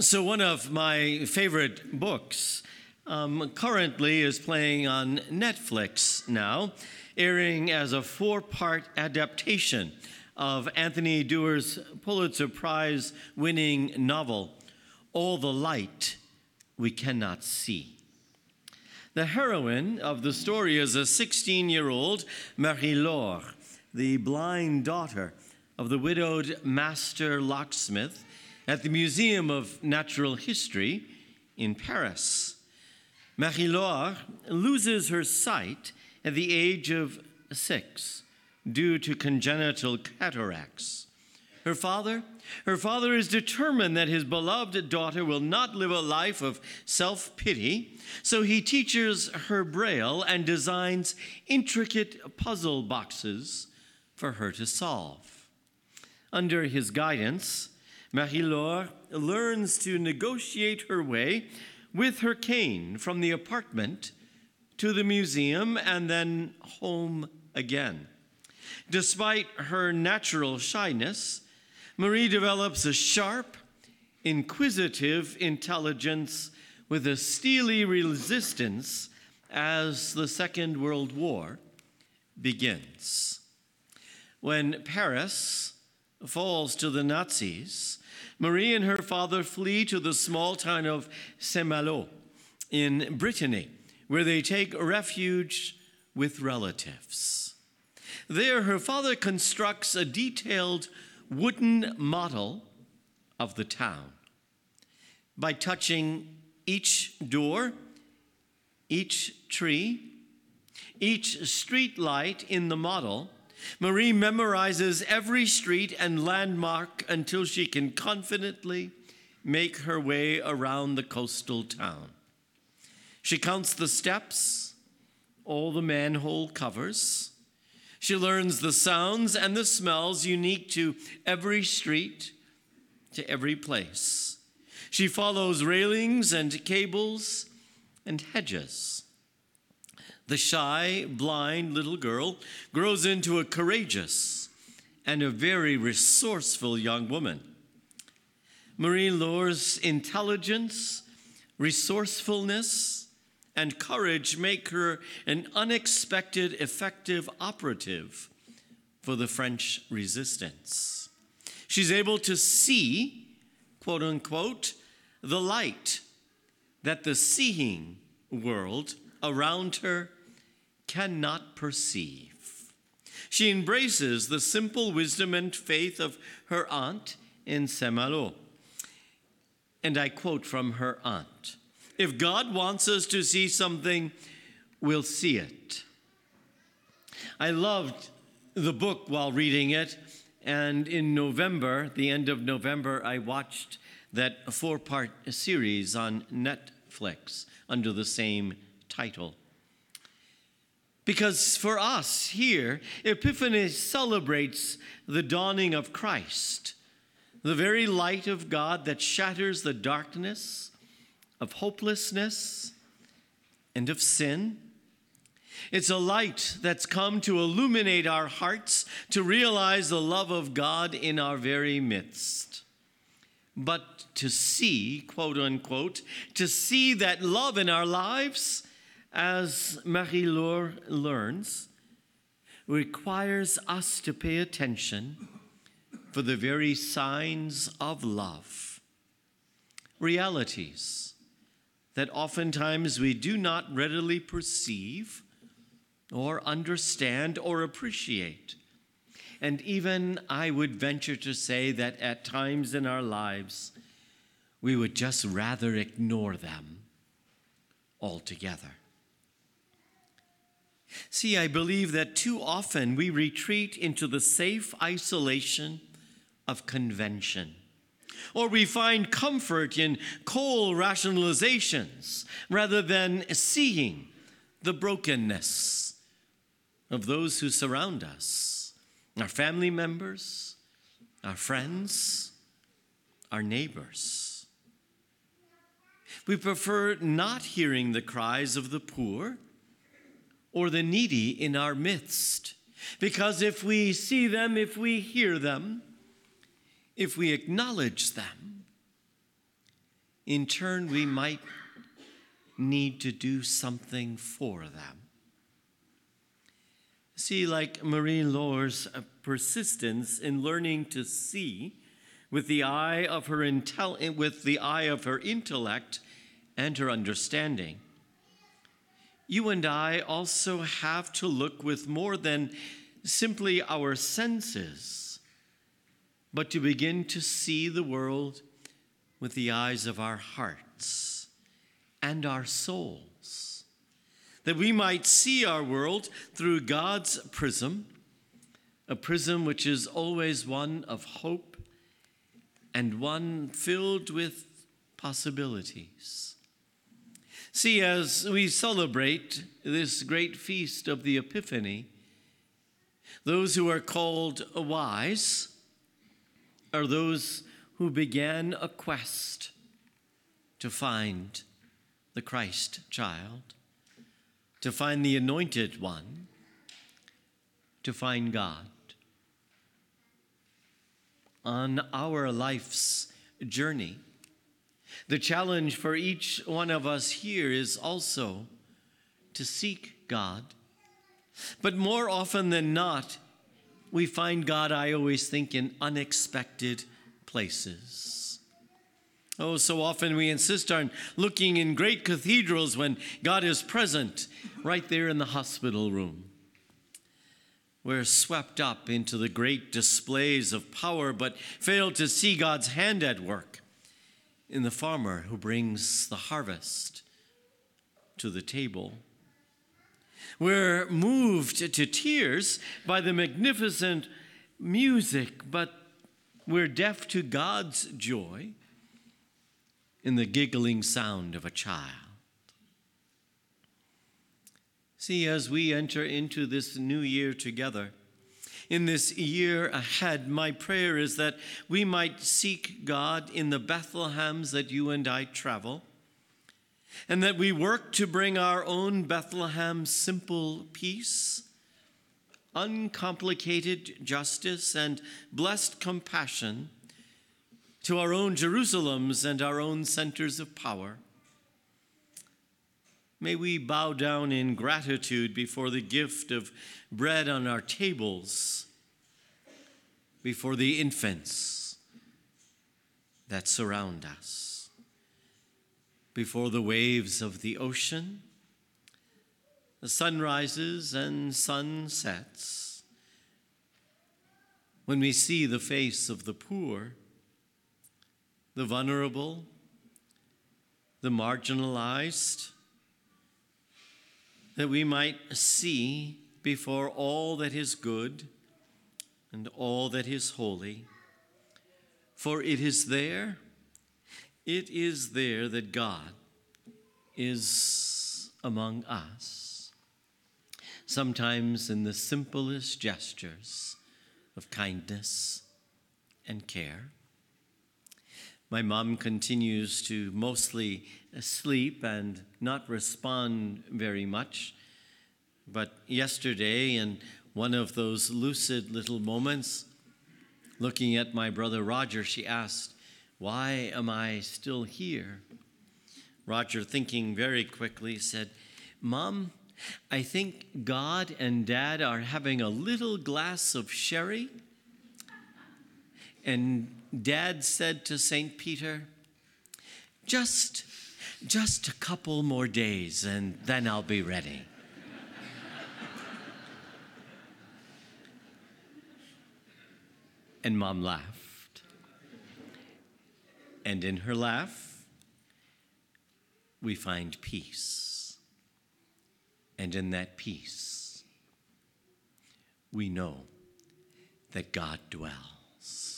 So, one of my favorite books um, currently is playing on Netflix now, airing as a four part adaptation of Anthony Doerr's Pulitzer Prize winning novel, All the Light We Cannot See. The heroine of the story is a 16 year old Marie Laure, the blind daughter of the widowed master locksmith at the Museum of Natural History in Paris. Marie Laure loses her sight at the age of six due to congenital cataracts. Her father, her father is determined that his beloved daughter will not live a life of self-pity, so he teaches her braille and designs intricate puzzle boxes for her to solve. Under his guidance, Marie-Laure learns to negotiate her way with her cane from the apartment to the museum and then home again. Despite her natural shyness, Marie develops a sharp, inquisitive intelligence with a steely resistance as the Second World War begins. When Paris falls to the Nazis, Marie and her father flee to the small town of Saint-Malo in Brittany, where they take refuge with relatives. There, her father constructs a detailed wooden model of the town. By touching each door, each tree, each street light in the model, Marie memorizes every street and landmark until she can confidently make her way around the coastal town. She counts the steps, all the manhole covers. She learns the sounds and the smells unique to every street, to every place. She follows railings and cables and hedges. The shy, blind little girl grows into a courageous and a very resourceful young woman. Marie Laure's intelligence, resourcefulness, and courage make her an unexpected, effective operative for the French resistance. She's able to see, quote unquote, the light that the seeing world around her cannot perceive. She embraces the simple wisdom and faith of her aunt in Saint-Malo. And I quote from her aunt If God wants us to see something, we'll see it. I loved the book while reading it, and in November, the end of November, I watched that four part series on Netflix under the same title. Because for us here, Epiphany celebrates the dawning of Christ, the very light of God that shatters the darkness of hopelessness and of sin. It's a light that's come to illuminate our hearts to realize the love of God in our very midst. But to see, quote unquote, to see that love in our lives as Marie Laure learns, requires us to pay attention for the very signs of love, realities that oftentimes we do not readily perceive or understand or appreciate. And even I would venture to say that at times in our lives, we would just rather ignore them altogether. See, I believe that too often we retreat into the safe isolation of convention. Or we find comfort in cold rationalizations rather than seeing the brokenness of those who surround us our family members, our friends, our neighbors. We prefer not hearing the cries of the poor or the needy in our midst. Because if we see them, if we hear them, if we acknowledge them, in turn, we might need to do something for them. See, like Marie uh, persistence in learning to see with the eye of her intel- with the eye of her intellect and her understanding. You and I also have to look with more than simply our senses, but to begin to see the world with the eyes of our hearts and our souls, that we might see our world through God's prism, a prism which is always one of hope and one filled with possibilities. See, as we celebrate this great feast of the Epiphany, those who are called wise are those who began a quest to find the Christ child, to find the anointed one, to find God. On our life's journey, the challenge for each one of us here is also to seek God. But more often than not, we find God, I always think, in unexpected places. Oh, so often we insist on looking in great cathedrals when God is present right there in the hospital room. We're swept up into the great displays of power, but fail to see God's hand at work in the farmer who brings the harvest to the table. We're moved to tears by the magnificent music, but we're deaf to God's joy in the giggling sound of a child. See, as we enter into this new year together, in this year ahead, my prayer is that we might seek God in the Bethlehems that you and I travel, and that we work to bring our own Bethlehem simple peace, uncomplicated justice, and blessed compassion to our own Jerusalems and our own centers of power. May we bow down in gratitude before the gift of bread on our tables, before the infants that surround us, before the waves of the ocean, the sunrises and sunsets, when we see the face of the poor, the vulnerable, the marginalized, that we might see before all that is good and all that is holy. For it is there, it is there that God is among us, sometimes in the simplest gestures of kindness and care. My mom continues to mostly sleep and not respond very much. But yesterday, in one of those lucid little moments, looking at my brother Roger, she asked, Why am I still here? Roger, thinking very quickly, said, Mom, I think God and Dad are having a little glass of sherry. And Dad said to St. Peter, Just just a couple more days and then I'll be ready. And mom laughed. And in her laugh, we find peace. And in that peace, we know that God dwells.